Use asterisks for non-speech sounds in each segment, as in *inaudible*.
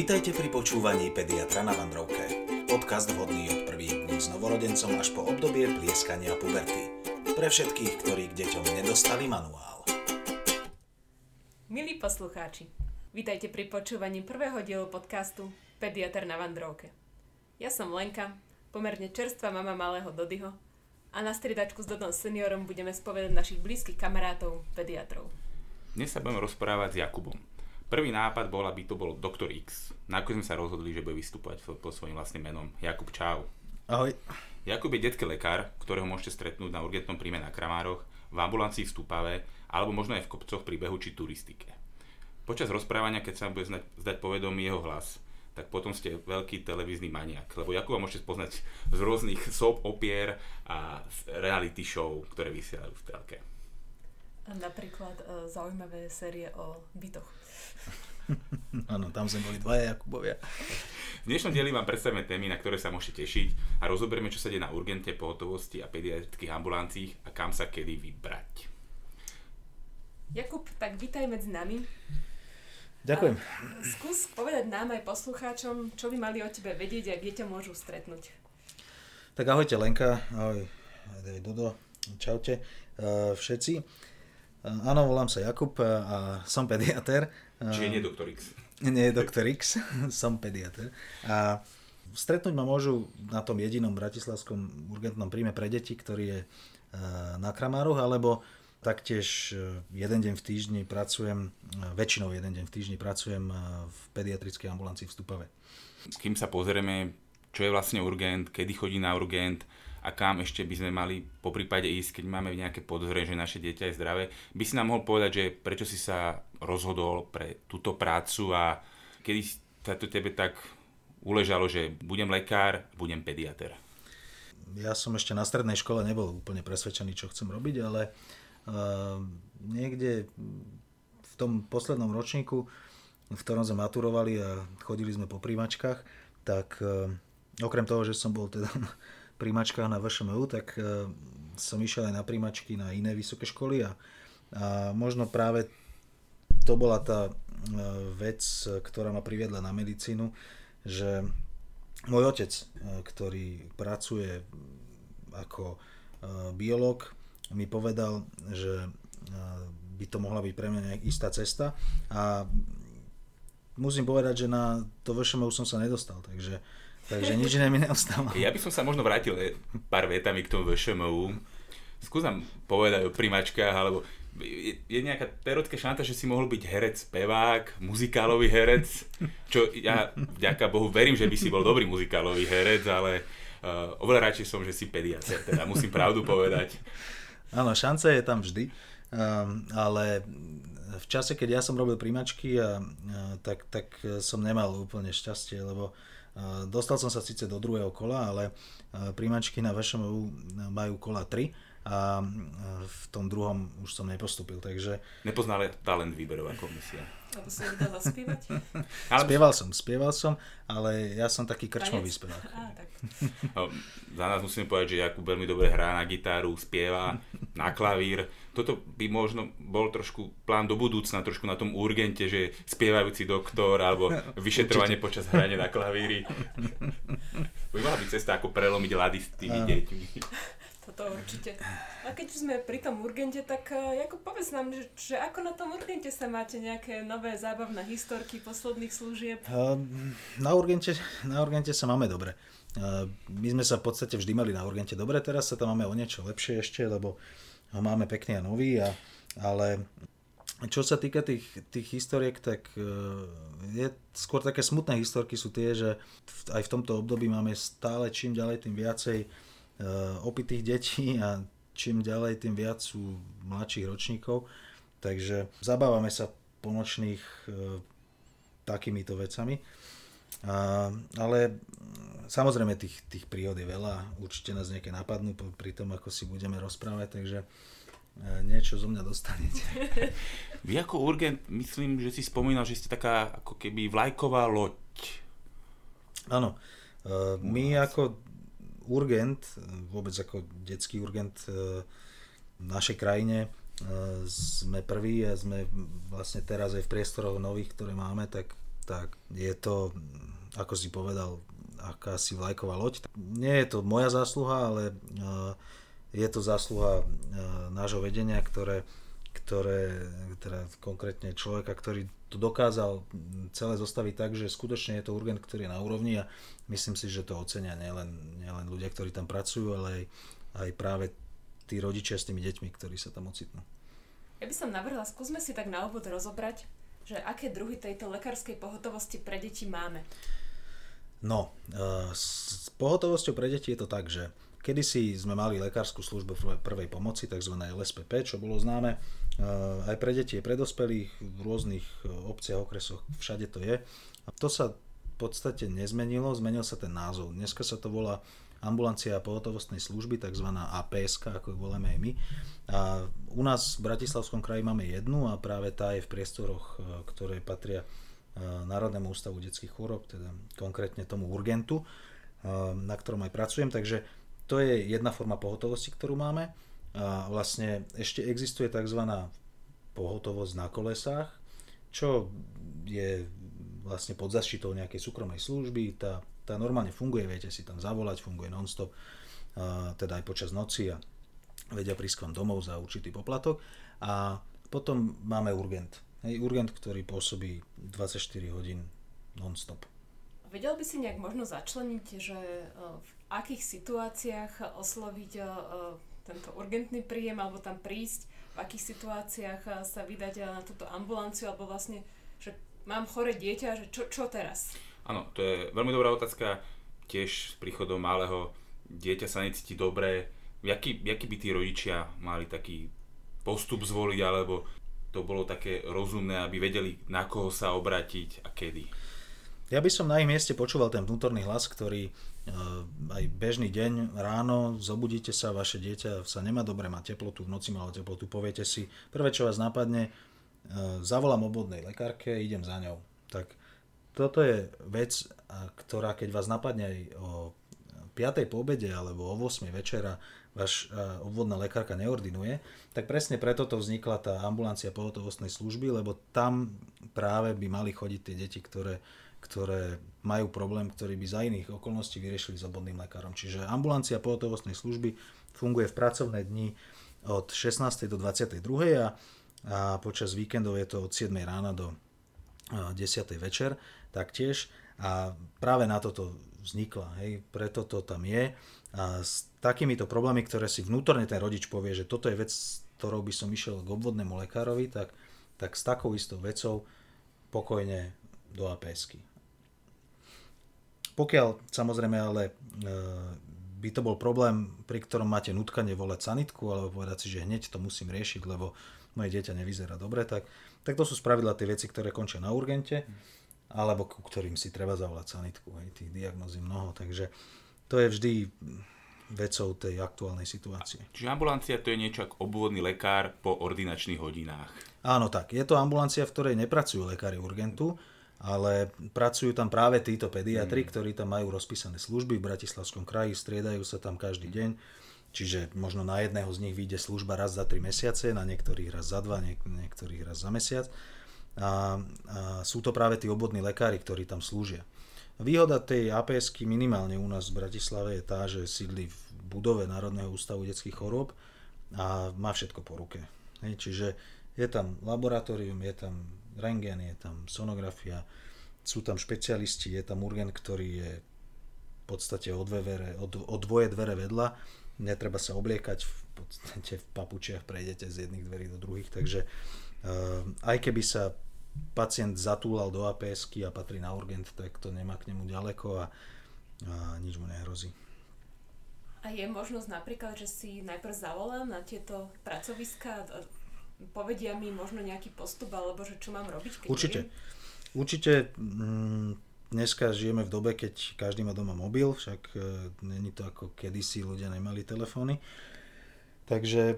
Vítajte pri počúvaní Pediatra na Vandrovke. Podcast vhodný od prvých dní s novorodencom až po obdobie plieskania puberty. Pre všetkých, ktorí k deťom nedostali manuál. Milí poslucháči, vítajte pri počúvaní prvého dielu podcastu Pediatr na Vandrovke. Ja som Lenka, pomerne čerstvá mama malého Dodyho a na striedačku s Dodom seniorom budeme spovedať našich blízkych kamarátov, pediatrov. Dnes sa budeme rozprávať s Jakubom. Prvý nápad bol, aby to bol Dr. X. Nakoniec sme sa rozhodli, že bude vystupovať pod svojím vlastným menom. Jakub, čau. Ahoj. Jakub je detský lekár, ktorého môžete stretnúť na urgentnom príjme na Kramároch, v ambulancii v Stupave, alebo možno aj v kopcoch pri behu či turistike. Počas rozprávania, keď sa bude zdať, zdať povedomý jeho hlas, tak potom ste veľký televízny maniak, lebo Jakuba môžete poznať z rôznych soap opier a reality show, ktoré vysielajú v telke. Napríklad uh, zaujímavé série o bytoch. *laughs* Áno, tam sme boli dvaja Jakubovia. V dnešnom dieli vám predstavíme témy, na ktoré sa môžete tešiť a rozoberieme, čo sa deje na urgente, pohotovosti a pediatrických ambulanciích a kam sa kedy vybrať. Jakub, tak vítaj medzi nami. Ďakujem. A skús povedať nám aj poslucháčom, čo by mali o tebe vedieť a kde ťa môžu stretnúť. Tak ahojte Lenka, ahoj Dodo, čaute uh, všetci. Áno, volám sa Jakub a som pediatér. Čiže nie doktor X. *laughs* Nie je doktor X, *laughs* som pediatér. A stretnúť ma môžu na tom jedinom bratislavskom urgentnom príjme pre deti, ktorý je na Kramároch, alebo taktiež jeden deň v týždni pracujem, väčšinou jeden deň v týždni pracujem v pediatrickej ambulancii v Stupave. S kým sa pozrieme, čo je vlastne urgent, kedy chodí na urgent, a kam ešte by sme mali po prípade ísť, keď máme nejaké podozrenie, že naše dieťa je zdravé. By si nám mohol povedať, že prečo si sa rozhodol pre túto prácu a kedy sa to tebe tak uležalo, že budem lekár, budem pediater? Ja som ešte na strednej škole nebol úplne presvedčený, čo chcem robiť, ale uh, niekde v tom poslednom ročníku, v ktorom sme maturovali a chodili sme po príjmačkách, tak uh, okrem toho, že som bol teda príjmačkách na VŠMU, tak e, som išiel aj na príjmačky na iné vysoké školy a, a možno práve to bola tá e, vec, ktorá ma priviedla na medicínu, že môj otec, e, ktorý pracuje ako biológ, mi povedal, že by to mohla byť pre mňa istá cesta a musím povedať, že na to VŠMU som sa nedostal, takže Takže nič iné mi neostáva. Ja by som sa možno vrátil pár vetami k tomu VŠMU. Skús nám povedať o primačkách, alebo je, nejaká teoretická šanta, že si mohol byť herec, spevák, muzikálový herec, čo ja vďaka Bohu verím, že by si bol dobrý muzikálový herec, ale uh, oveľa radšej som, že si pediater, teda musím pravdu povedať. Áno, šance je tam vždy, um, ale v čase, keď ja som robil primačky, a, a, tak, tak som nemal úplne šťastie, lebo Dostal som sa síce do druhého kola, ale príjmačky na VŠMU majú kola 3 a v tom druhom už som nepostupil, takže... Nepoznali talent výberová komisia. Alebo si vedel zaspievať? *laughs* Spieval som, spieval som, ale ja som taký krčmový spevák. No, za nás musím povedať, že Jakub veľmi dobre hrá na gitaru, spieva, na klavír. Toto by možno bol trošku plán do budúcna, trošku na tom urgente, že spievajúci doktor alebo *laughs* vyšetrovanie Určite. počas hrania na klavíri. *laughs* By mala byť cesta, ako prelomiť lady s tými deťmi. Toto určite. A keď sme pri tom urgente, tak uh, ako povedz nám, že, že ako na tom urgente sa máte nejaké nové zábavné historky posledných služieb? Uh, na, urgente, na urgente sa máme dobre. Uh, my sme sa v podstate vždy mali na urgente dobre, teraz sa tam máme o niečo lepšie ešte, lebo ho máme pekný a nový, a, ale čo sa týka tých, tých historiek, tak uh, je skôr také smutné historky sú tie, že aj v tomto období máme stále čím ďalej tým viacej Eh, opitých detí a čím ďalej, tým viac sú mladších ročníkov. Takže zabávame sa po nočných e, takýmito vecami. A, ale samozrejme tých, tých príhod je veľa, určite nás nejaké napadnú pri tom, ako si budeme rozprávať, takže e, niečo zo mňa dostanete. *laughs* Vy ako urgent, myslím, že si spomínal, že ste taká ako keby vlajková loď. Áno. E, my ako urgent, vôbec ako detský urgent e, v našej krajine sme prví a sme vlastne teraz aj v priestoroch nových, ktoré máme, tak tak je to, ako si povedal, akási vlajková loď. Nie je to moja zásluha, ale je to zásluha nášho vedenia, ktoré, ktoré teda konkrétne človeka, ktorý to dokázal celé zostaviť tak, že skutočne je to urgent, ktorý je na úrovni a myslím si, že to ocenia nielen, nielen ľudia, ktorí tam pracujú, ale aj, aj práve tí rodičia s tými deťmi, ktorí sa tam ocitnú. Ja by som navrhla, skúsme si tak na úvod rozobrať, že aké druhy tejto lekárskej pohotovosti pre deti máme. No, e, s pohotovosťou pre deti je to tak, že kedysi sme mali lekárskú službu prvej pomoci, tzv. LSPP, čo bolo známe e, aj pre deti, aj pre dospelých v rôznych e, obciach, okresoch, všade to je. A to sa v podstate nezmenilo, zmenil sa ten názov. Dneska sa to volá ambulancia pohotovostnej služby, tzv. APS, ako ju voláme aj my. A u nás v Bratislavskom kraji máme jednu a práve tá je v priestoroch, e, ktoré patria e, Národnému ústavu detských chorób, teda konkrétne tomu Urgentu, e, na ktorom aj pracujem. Takže to je jedna forma pohotovosti, ktorú máme. A vlastne ešte existuje tzv. pohotovosť na kolesách, čo je vlastne pod zaštitou nejakej súkromnej služby. Tá tá normálne funguje, viete si tam zavolať, funguje non-stop, teda aj počas noci a vedia prísť vám domov za určitý poplatok. A potom máme urgent. Hej, urgent, ktorý pôsobí 24 hodín non-stop. Vedel by si nejak možno začleniť, že e, v akých situáciách osloviť e, tento urgentný príjem alebo tam prísť, v akých situáciách e, sa vydať na túto ambulanciu alebo vlastne, že mám chore dieťa, že čo, čo teraz? Áno, to je veľmi dobrá otázka. Tiež s príchodom malého dieťa sa necíti dobre. Jaký, jaký by tí rodičia mali taký postup zvoliť, alebo to bolo také rozumné, aby vedeli, na koho sa obrátiť a kedy? Ja by som na ich mieste počúval ten vnútorný hlas, ktorý e, aj bežný deň, ráno, zobudíte sa, vaše dieťa sa nemá dobre, má teplotu, v noci malo teplotu, poviete si, prvé čo vás napadne, e, zavolám obvodnej lekárke, idem za ňou. Tak toto je vec, ktorá keď vás napadne aj o 5. po obede alebo o 8. večera váš obvodná lekárka neordinuje, tak presne preto to vznikla tá ambulancia pohotovostnej služby, lebo tam práve by mali chodiť tie deti, ktoré, ktoré majú problém, ktorý by za iných okolností vyriešili s obvodným lekárom. Čiže ambulancia pohotovostnej služby funguje v pracovné dni od 16. do 22. a, a počas víkendov je to od 7. rána do 10. večer taktiež. A práve na toto vznikla, hej, preto to tam je. A s takýmito problémy, ktoré si vnútorne ten rodič povie, že toto je vec, ktorou by som išiel k obvodnému lekárovi, tak, tak s takou istou vecou pokojne do APSky. Pokiaľ samozrejme ale e, by to bol problém, pri ktorom máte nutkanie volať sanitku alebo povedať si, že hneď to musím riešiť, lebo moje dieťa nevyzerá dobre, tak, tak to sú spravidla tie veci, ktoré končia na urgente alebo ku ktorým si treba zavolať sanitku. Hej, tých diagnóz je mnoho, takže to je vždy vecou tej aktuálnej situácie. Čiže ambulancia to je niečo ako obvodný lekár po ordinačných hodinách. Áno, tak. Je to ambulancia, v ktorej nepracujú lekári urgentu, ale pracujú tam práve títo pediatri, hmm. ktorí tam majú rozpísané služby v Bratislavskom kraji, striedajú sa tam každý deň. Čiže možno na jedného z nich vyjde služba raz za 3 mesiace, na niektorých raz za 2, niek- niektorých raz za mesiac a, a sú to práve tí obvodní lekári, ktorí tam slúžia. Výhoda tej aps minimálne u nás v Bratislave je tá, že sídli v budove Národného ústavu detských chorôb a má všetko po ruke. Hej, čiže je tam laboratórium, je tam rengen, je tam sonografia, sú tam špecialisti, je tam urgent, ktorý je v podstate o, dve vere, o, o dvoje dvere vedľa, netreba sa obliekať, v podstate v papučiach prejdete z jedných dverí do druhých, takže Ehm, aj keby sa pacient zatúlal do aps a patrí na urgent, tak to nemá k nemu ďaleko a, a nič mu nehrozí. A je možnosť napríklad, že si najprv zavolám na tieto pracoviska a povedia mi možno nejaký postup, alebo že čo mám robiť? Keď Určite. Viem? Určite mm, dneska žijeme v dobe, keď každý má doma mobil, však e, není to ako kedysi ľudia nemali telefóny. Takže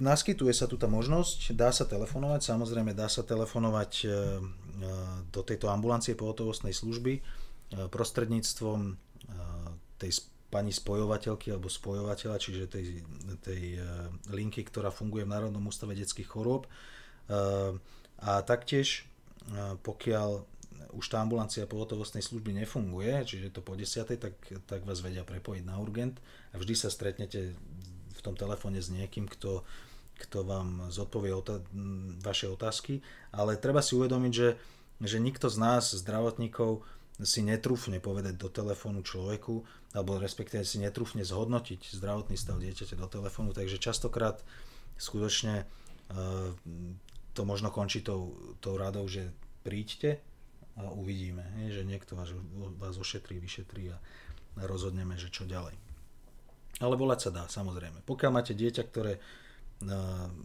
Naskytuje sa tu tá možnosť, dá sa telefonovať, samozrejme dá sa telefonovať e, e, do tejto ambulancie pohotovostnej služby e, prostredníctvom tej pani spojovateľky alebo spojovateľa, čiže tej, tej linky, ktorá funguje v Národnom ústave detských chorôb. A taktiež pokiaľ už tá ambulancia pohotovostnej služby nefunguje, čiže to po 10, tak, tak vás vedia prepojiť na urgent a vždy sa stretnete v tom telefóne s niekým, kto, kto vám zodpovie otá- vaše otázky, ale treba si uvedomiť, že, že nikto z nás, zdravotníkov, si netrúfne povedať do telefónu človeku, alebo respektíve si netrúfne zhodnotiť zdravotný stav dieťaťa do telefónu, takže častokrát skutočne to možno končí tou, tou radou, že príďte a uvidíme, že niekto vás, vás ošetrí, vyšetrí a rozhodneme, že čo ďalej. Ale volať sa dá, samozrejme. Pokiaľ máte dieťa, ktoré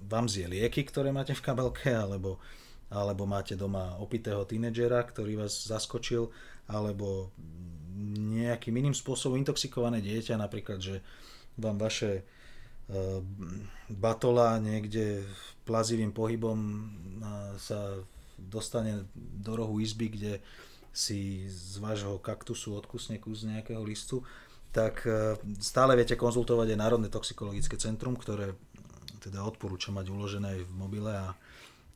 vám zje lieky, ktoré máte v kabelke, alebo, alebo máte doma opitého tínedžera, ktorý vás zaskočil, alebo nejakým iným spôsobom intoxikované dieťa, napríklad, že vám vaše batola niekde plazivým pohybom sa dostane do rohu izby, kde si z vášho kaktusu odkusne kus nejakého listu, tak e, stále viete konzultovať aj Národné toxikologické centrum, ktoré teda odporúča mať uložené aj v mobile a,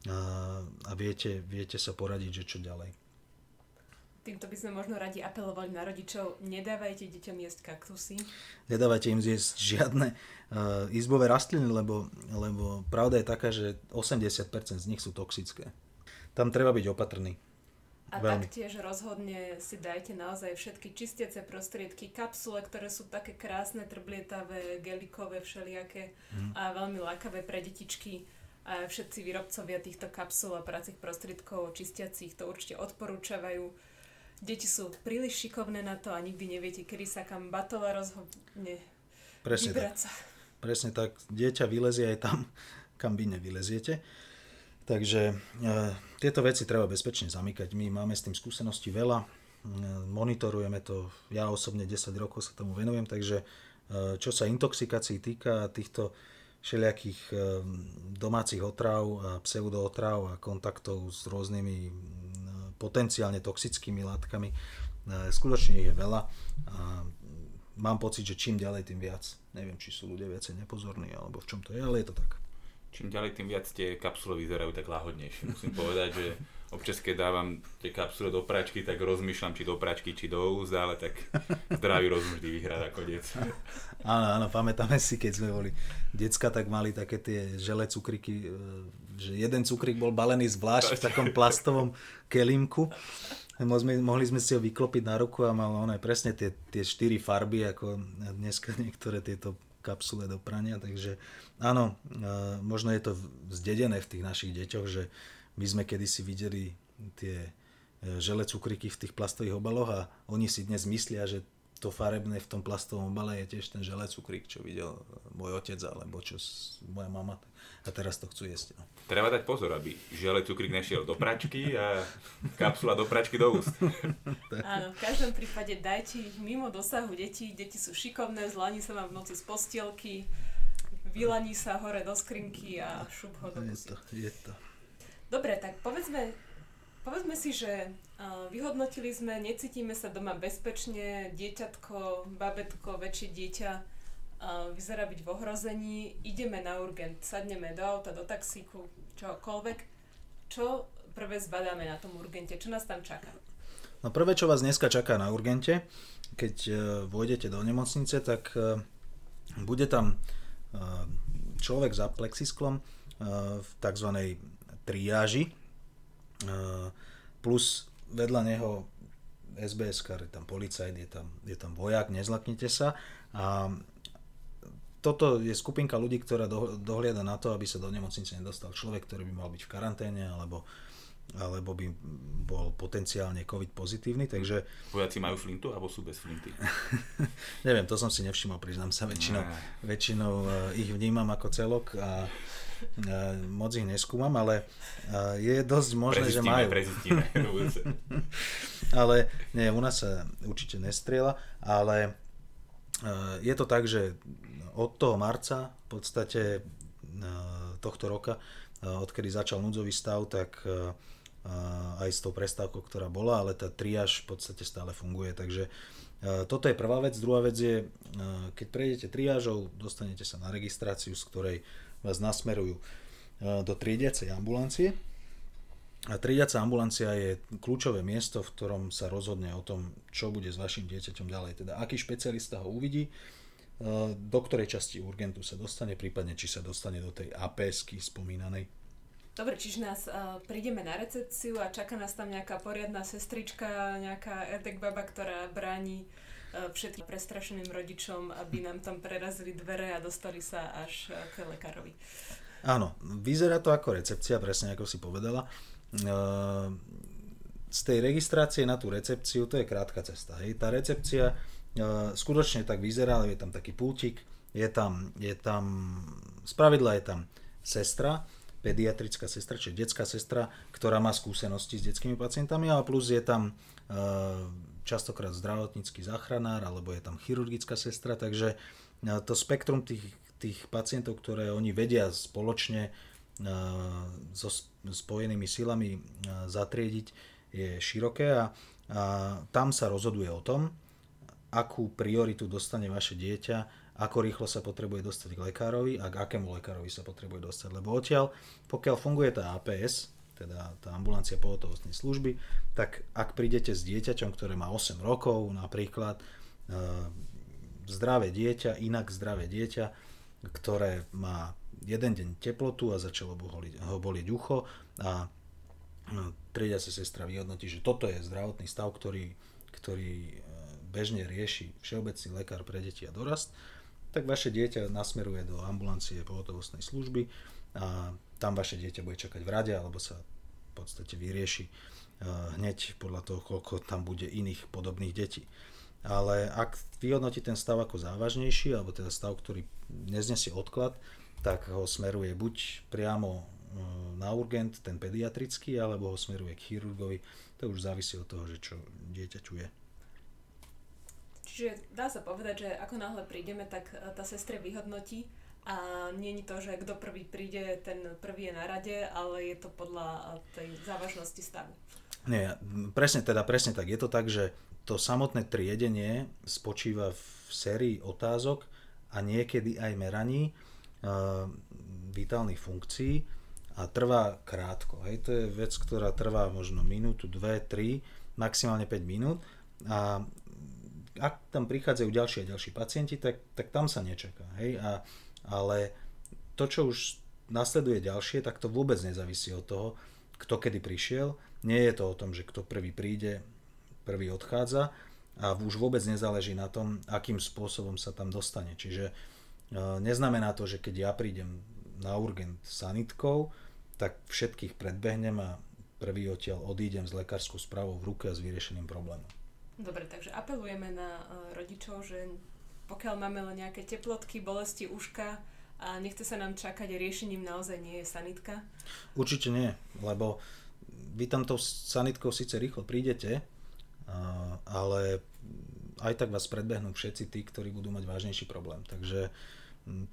a, a viete, viete sa poradiť, že čo ďalej. Týmto by sme možno radi apelovali na rodičov, nedávajte deťom jesť kaktusy. Nedávajte im zjesť žiadne uh, izbové rastliny, lebo, lebo pravda je taká, že 80% z nich sú toxické. Tam treba byť opatrný. A Veľmi. taktiež rozhodne si dajte naozaj všetky čistiace prostriedky, kapsule, ktoré sú také krásne, trblietavé, gelikové, všelijaké mm. a veľmi lákavé pre detičky. A všetci výrobcovia týchto kapsul a pracích prostriedkov čistiacich to určite odporúčavajú deti sú príliš šikovné na to a nikdy neviete, kedy sa kam batola rozhodne Presne tak. sa. Presne tak. Dieťa vylezie aj tam, kam vy nevyleziete. Takže e, tieto veci treba bezpečne zamykať. My máme s tým skúsenosti veľa. E, monitorujeme to. Ja osobne 10 rokov sa tomu venujem, takže e, čo sa intoxikácií týka týchto všelijakých domácich otráv a pseudootrav a kontaktov s rôznymi potenciálne toxickými látkami. Skutočne ich je veľa a mám pocit, že čím ďalej, tým viac. Neviem, či sú ľudia viacej nepozorní alebo v čom to je, ale je to tak. Čím ďalej, tým viac tie kapsule vyzerajú tak láhodnejšie. Musím povedať, že občas keď dávam tie kapsule do pračky, tak rozmýšľam, či do pračky, či do úzda, ale tak zdravý rozum vždy vyhrá nakoniec. Áno, áno, pamätáme si, keď sme boli decka, tak mali také tie žele cukriky e, že jeden cukrík bol balený zvlášť v takom plastovom kelímku. Mohli, sme si ho vyklopiť na ruku a mal ono presne tie, tie štyri farby, ako dneska niektoré tieto kapsule do prania, takže áno, e, možno je to zdedené v tých našich deťoch, že my sme kedysi videli tie e, žele cukriky v tých plastových obaloch a oni si dnes myslia, že to farebné v tom plastovom obale je tiež ten žele cukrík, čo videl môj otec alebo čo moja mama a teraz to chcú jesť. No. Treba dať pozor, aby žele cukrík nešiel do pračky a kapsula do pračky do úst. *laughs* Áno, v každom prípade dajte ich mimo dosahu detí. Deti sú šikovné, zlaní sa vám v noci z postielky, vylaní sa hore do skrinky a šup ho do Je to, je to. Dobre, tak povedzme, povedzme si, že vyhodnotili sme, necítime sa doma bezpečne, dieťatko, babetko, väčšie dieťa vyzerá byť v ohrození, ideme na urgent, sadneme do auta, do taxíku, čokoľvek. Čo prvé zbadáme na tom urgente? Čo nás tam čaká? No prvé, čo vás dneska čaká na urgente, keď uh, vôjdete do nemocnice, tak uh, bude tam uh, človek za plexisklom v tzv. triáži plus vedľa neho SBS, je tam policajt, je tam, je tam vojak, nezlaknite sa. A toto je skupinka ľudí, ktorá do, dohliada na to, aby sa do nemocnice nedostal človek, ktorý by mal byť v karanténe alebo, alebo by bol potenciálne COVID pozitívny, takže... Vojaci majú flintu alebo sú bez flinty? *laughs* Neviem, to som si nevšimol, priznám sa, väčšinou, väčšinou eh, ich vnímam ako celok a moc ich neskúmam, ale uh, je dosť možné, prezistíme, že majú. Prezistíme, *laughs* ale nie, u nás sa určite nestriela, ale uh, je to tak, že od toho marca v podstate e, tohto roka, e, odkedy začal núdzový stav, tak e, aj s tou prestávkou, ktorá bola, ale tá triáž v podstate stále funguje. Takže toto je prvá vec. Druhá vec je, keď prejdete triážou, dostanete sa na registráciu, z ktorej vás nasmerujú do triediacej ambulancie. A triediaca ambulancia je kľúčové miesto, v ktorom sa rozhodne o tom, čo bude s vašim dieťaťom ďalej. Teda aký špecialista ho uvidí, e, do ktorej časti urgentu sa dostane, prípadne či sa dostane do tej APS-ky spomínanej. Dobre, čiže nás uh, prídeme na recepciu a čaká nás tam nejaká poriadna sestrička, nejaká erdek baba, ktorá bráni všetkým prestrašeným rodičom, aby nám tam prerazili dvere a dostali sa až uh, k lekárovi. Áno, vyzerá to ako recepcia, presne ako si povedala. Uh, z tej registrácie na tú recepciu, to je krátka cesta. Hej. Tá recepcia skutočne tak vyzerá, je tam taký pultík, je tam, je tam, spravidla je tam sestra, pediatrická sestra, čiže detská sestra, ktorá má skúsenosti s detskými pacientami, ale plus je tam e, častokrát zdravotnícky záchranár, alebo je tam chirurgická sestra, takže e, to spektrum tých, tých pacientov, ktoré oni vedia spoločne e, so spojenými silami zatriediť, je široké a, a tam sa rozhoduje o tom, akú prioritu dostane vaše dieťa ako rýchlo sa potrebuje dostať k lekárovi a k akému lekárovi sa potrebuje dostať. Lebo odtiaľ, pokiaľ funguje tá APS, teda tá ambulancia pohotovostnej služby, tak ak prídete s dieťaťom, ktoré má 8 rokov napríklad, e, zdravé dieťa, inak zdravé dieťa, ktoré má jeden deň teplotu a začalo ho bolieť ucho a no, triedia sa sestra vyhodnotí, že toto je zdravotný stav, ktorý, ktorý e, bežne rieši všeobecný lekár pre deti a dorast tak vaše dieťa nasmeruje do ambulancie pohotovostnej služby a tam vaše dieťa bude čakať v rade alebo sa v podstate vyrieši eh, hneď podľa toho, koľko tam bude iných podobných detí. Ale ak vyhodnotí ten stav ako závažnejší, alebo teda stav, ktorý neznesie odklad, tak ho smeruje buď priamo eh, na urgent, ten pediatrický, alebo ho smeruje k chirurgovi. To už závisí od toho, že čo dieťaťu je. Čiže dá sa povedať, že ako náhle prídeme, tak e, tá sestra vyhodnotí a nie je to, že kto prvý príde, ten prvý je na rade, ale je to podľa tej závažnosti stavu. Nie, presne teda, presne tak. Je to tak, že to samotné triedenie spočíva v sérii otázok a niekedy aj meraní e, vitálnych funkcií a trvá krátko. Hej, to je vec, ktorá trvá možno minútu, dve, tri, maximálne 5 minút a ak tam prichádzajú ďalší a ďalší pacienti, tak, tak tam sa nečaká. Hej? A, ale to, čo už nasleduje ďalšie, tak to vôbec nezávisí od toho, kto kedy prišiel. Nie je to o tom, že kto prvý príde, prvý odchádza a už vôbec nezáleží na tom, akým spôsobom sa tam dostane. Čiže e, neznamená to, že keď ja prídem na urgent sanitkou, tak všetkých predbehnem a prvý odtiaľ odídem s lekárskou správou v ruke a s vyriešeným problémom. Dobre, takže apelujeme na uh, rodičov, že pokiaľ máme len nejaké teplotky, bolesti uška a nechce sa nám čakať, riešením naozaj nie je sanitka? Určite nie, lebo vy tam tou sanitkou síce rýchlo prídete, ale aj tak vás predbehnú všetci tí, ktorí budú mať vážnejší problém. Takže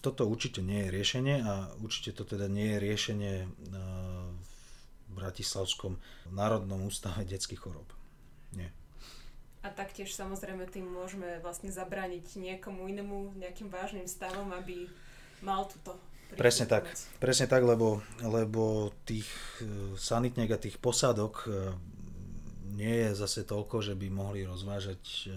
toto určite nie je riešenie a určite to teda nie je riešenie v Bratislavskom národnom ústave detských chorób. Nie. A taktiež samozrejme tým môžeme vlastne zabrániť niekomu inému nejakým vážnym stavom, aby mal túto Presne tak, presne tak, lebo, lebo tých e, sanitniek a tých posádok e, nie je zase toľko, že by mohli rozvážať e,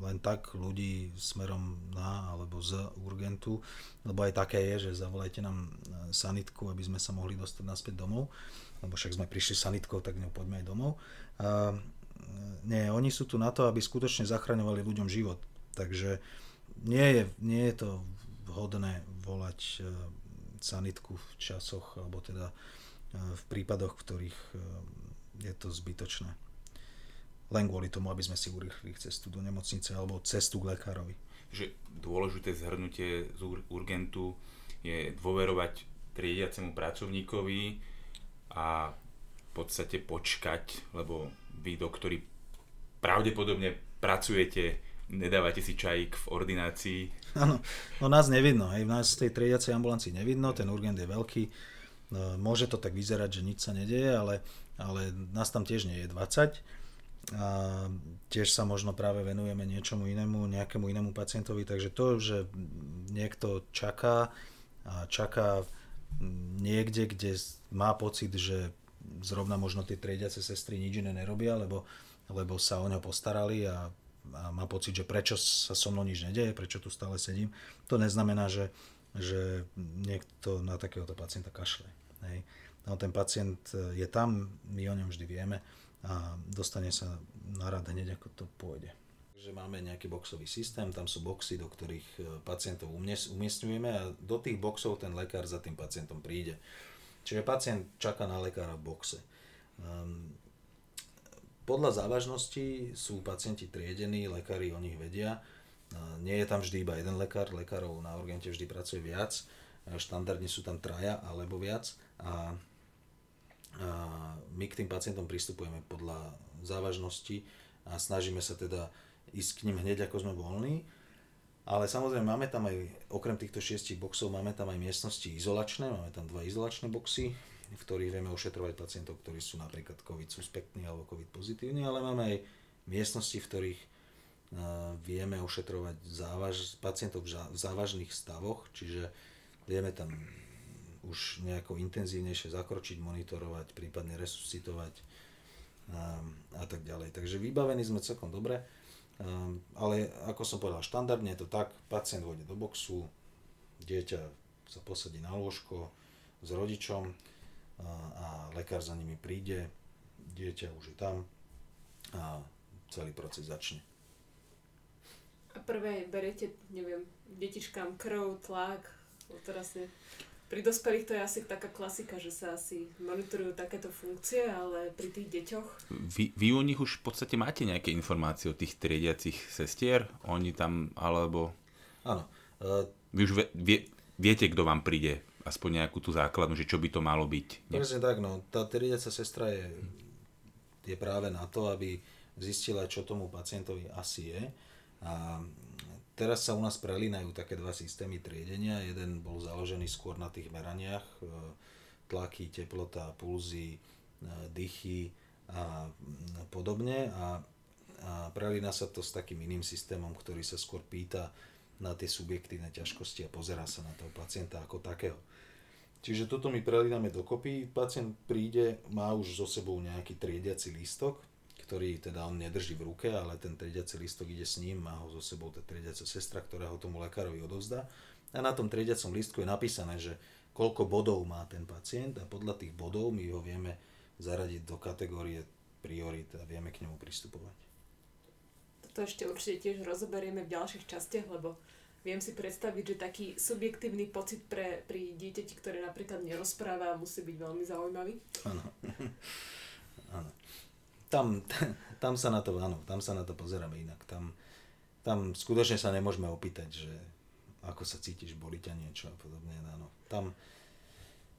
len tak ľudí smerom na alebo z urgentu, lebo aj také je, že zavolajte nám sanitku, aby sme sa mohli dostať naspäť domov, lebo však sme prišli sanitkou, tak ňou poďme aj domov nie, oni sú tu na to, aby skutočne zachraňovali ľuďom život. Takže nie je, nie je to vhodné volať e, sanitku v časoch, alebo teda e, v prípadoch, v ktorých e, je to zbytočné. Len kvôli tomu, aby sme si urýchli cestu do nemocnice alebo cestu k lekárovi. Že dôležité zhrnutie z urgentu je dôverovať triediacemu pracovníkovi a v podstate počkať, lebo vy doktori pravdepodobne pracujete, nedávate si čajík v ordinácii. Áno, no nás nevidno, hej, nás z tej triediacej ambulancii nevidno, ten urgent je veľký, no, môže to tak vyzerať, že nič sa nedieje, ale, ale nás tam tiež nie je 20 a tiež sa možno práve venujeme niečomu inému, nejakému inému pacientovi, takže to, že niekto čaká a čaká niekde, kde má pocit, že zrovna možno tie triediace sestry nič iné nerobia, lebo, lebo sa o ňo postarali a, a má pocit, že prečo sa so mnou nič nedeje, prečo tu stále sedím. To neznamená, že, že niekto na takéhoto pacienta kašle. Hej. No, ten pacient je tam, my o ňom vždy vieme a dostane sa na rad hneď, ako to pôjde že máme nejaký boxový systém, tam sú boxy, do ktorých e, pacientov umiestňujeme a do tých boxov ten lekár za tým pacientom príde. Čiže pacient čaká na lekára v boxe. Um, podľa závažnosti sú pacienti triedení, lekári o nich vedia. Uh, nie je tam vždy iba jeden lekár, lekárov na urgente vždy pracuje viac. Štandardne sú tam traja alebo viac. A, a my k tým pacientom pristupujeme podľa závažnosti a snažíme sa teda ísť k ním hneď ako sme voľní. Ale samozrejme máme tam aj, okrem týchto šiestich boxov, máme tam aj miestnosti izolačné, máme tam dva izolačné boxy, v ktorých vieme ošetrovať pacientov, ktorí sú napríklad COVID suspektní alebo COVID pozitívni, ale máme aj miestnosti, v ktorých vieme ošetrovať závaž, pacientov v závažných stavoch, čiže vieme tam už nejako intenzívnejšie zakročiť, monitorovať, prípadne resuscitovať a, a tak ďalej. Takže vybavení sme celkom dobre. Um, ale ako som povedal, štandardne je to tak, pacient vôjde do boxu, dieťa sa posadí na lôžko s rodičom a, a lekár za nimi príde, dieťa už je tam a celý proces začne. A prvé beriete, neviem, detičkám krv, tlak, teraz pri dospelých to je asi taká klasika, že sa asi monitorujú takéto funkcie, ale pri tých deťoch... Vy, vy u nich už v podstate máte nejaké informácie o tých triediacich sestier? Oni tam, alebo... Áno. Uh, vy už vie, viete, kto vám príde? Aspoň nejakú tú základnú, že čo by to malo byť? Presne tak, no. Tá triediaca sestra je, je práve na to, aby zistila, čo tomu pacientovi asi je. A Teraz sa u nás prelínajú také dva systémy triedenia. Jeden bol založený skôr na tých meraniach, e, tlaky, teplota, pulzy, e, dychy a podobne. A, a prelína sa to s takým iným systémom, ktorý sa skôr pýta na tie subjektívne ťažkosti a pozerá sa na toho pacienta ako takého. Čiže toto my prelíname dokopy, pacient príde, má už so sebou nejaký triediaci lístok, ktorý teda on nedrží v ruke, ale ten triediaci listok ide s ním, má ho so sebou tá triediaca sestra, ktorá ho tomu lekárovi odovzdá. A na tom triediacom listku je napísané, že koľko bodov má ten pacient a podľa tých bodov my ho vieme zaradiť do kategórie priorit a vieme k nemu pristupovať. Toto ešte určite tiež rozoberieme v ďalších častiach, lebo viem si predstaviť, že taký subjektívny pocit pre, pri dieťati, ktoré napríklad nerozpráva, musí byť veľmi zaujímavý. Áno. *laughs* Áno tam, tam sa na to, áno, tam sa na to pozeráme inak. Tam, tam skutočne sa nemôžeme opýtať, že ako sa cítiš, boli ťa niečo a podobne. Áno. Tam,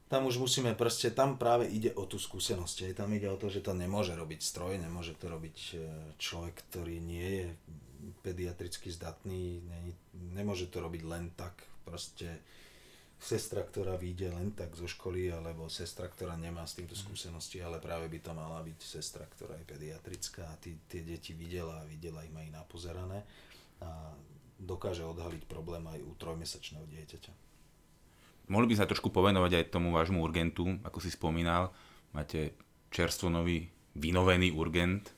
tam už musíme proste, tam práve ide o tú skúsenosť. Aj tam ide o to, že to nemôže robiť stroj, nemôže to robiť e, človek, ktorý nie je pediatricky zdatný, ne, nemôže to robiť len tak. Proste sestra, ktorá vyjde len tak zo školy, alebo sestra, ktorá nemá s týmto mhm. skúsenosti, ale práve by to mala byť sestra, ktorá je pediatrická a tí, tie deti videla a videla ich aj napozerané a dokáže odhaliť problém aj u trojmesačného dieťaťa. Mohli by sa trošku povenovať aj tomu vášmu urgentu, ako si spomínal. Máte čerstvo nový, vynovený urgent.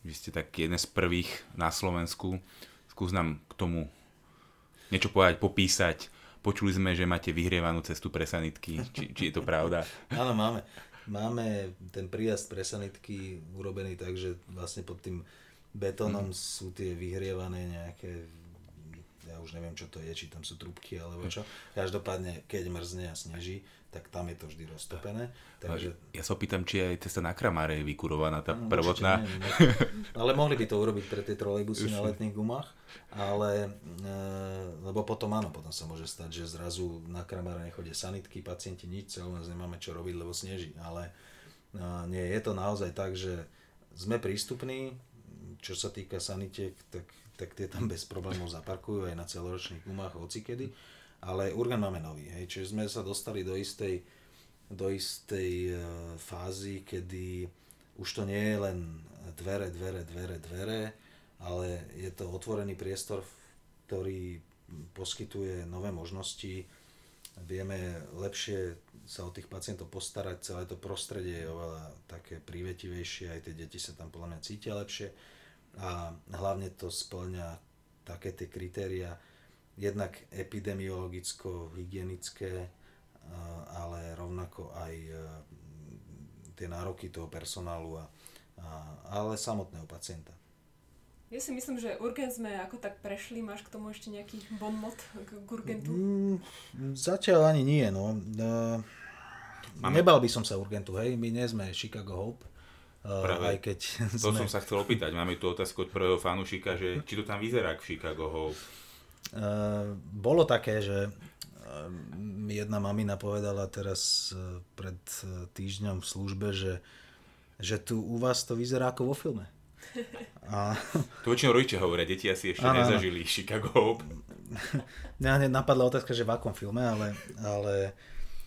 Vy ste tak jeden z prvých na Slovensku. Skús nám k tomu niečo povedať, popísať, Počuli sme, že máte vyhrievanú cestu pre sanitky. Či, či je to pravda? *laughs* Áno, máme. Máme ten príjazd pre sanitky urobený tak, že vlastne pod tým betónom mm. sú tie vyhrievané nejaké ja už neviem, čo to je, či tam sú trubky alebo čo. Každopádne, keď mrzne a sneží, tak tam je to vždy roztopené. Takže... Ja sa opýtam, či aj cesta na Kramáre je vykurovaná, tá no, prvotná. Nie, nie. Ale mohli by to urobiť pre tie trolejbusy na letných gumách, ale, e, lebo potom áno, potom sa môže stať, že zrazu na Kramáre nechodia sanitky, pacienti nič, celú nás nemáme čo robiť, lebo sneží. Ale e, nie, je to naozaj tak, že sme prístupní, čo sa týka sanitiek, tak, tak tie tam bez problémov zaparkujú aj na celoročných gumách hocikedy. kedy ale Urgan máme nový, hej, čiže sme sa dostali do istej, do istej uh, fázy, kedy už to nie je len dvere, dvere, dvere, dvere, ale je to otvorený priestor, ktorý poskytuje nové možnosti, vieme lepšie sa o tých pacientov postarať, celé to prostredie je oveľa také prívetivejšie, aj tie deti sa tam podľa mňa cítia lepšie a hlavne to splňa také tie kritéria, jednak epidemiologicko-hygienické, ale rovnako aj tie nároky toho personálu, a, a, ale samotného pacienta. Ja si myslím, že urgent sme ako tak prešli. Máš k tomu ešte nejaký bon mot k, k urgentu? Mm, zatiaľ ani nie, no. Uh, Máme... Nebal by som sa urgentu, hej. My nie sme Chicago Hope. Uh, Práve, aj keď to sme... som sa chcel opýtať. Máme tu otázku od prvého fanúšika, že či to tam vyzerá k Chicago Hope. Uh, bolo také, že mi jedna mamina povedala teraz pred týždňom v službe, že, že tu u vás to vyzerá ako vo filme. *laughs* A... To väčšinou rodičia hovoria, deti asi ešte ano, nezažili Chicago Hope. Mňa hneď napadla otázka, že v akom filme, ale, ale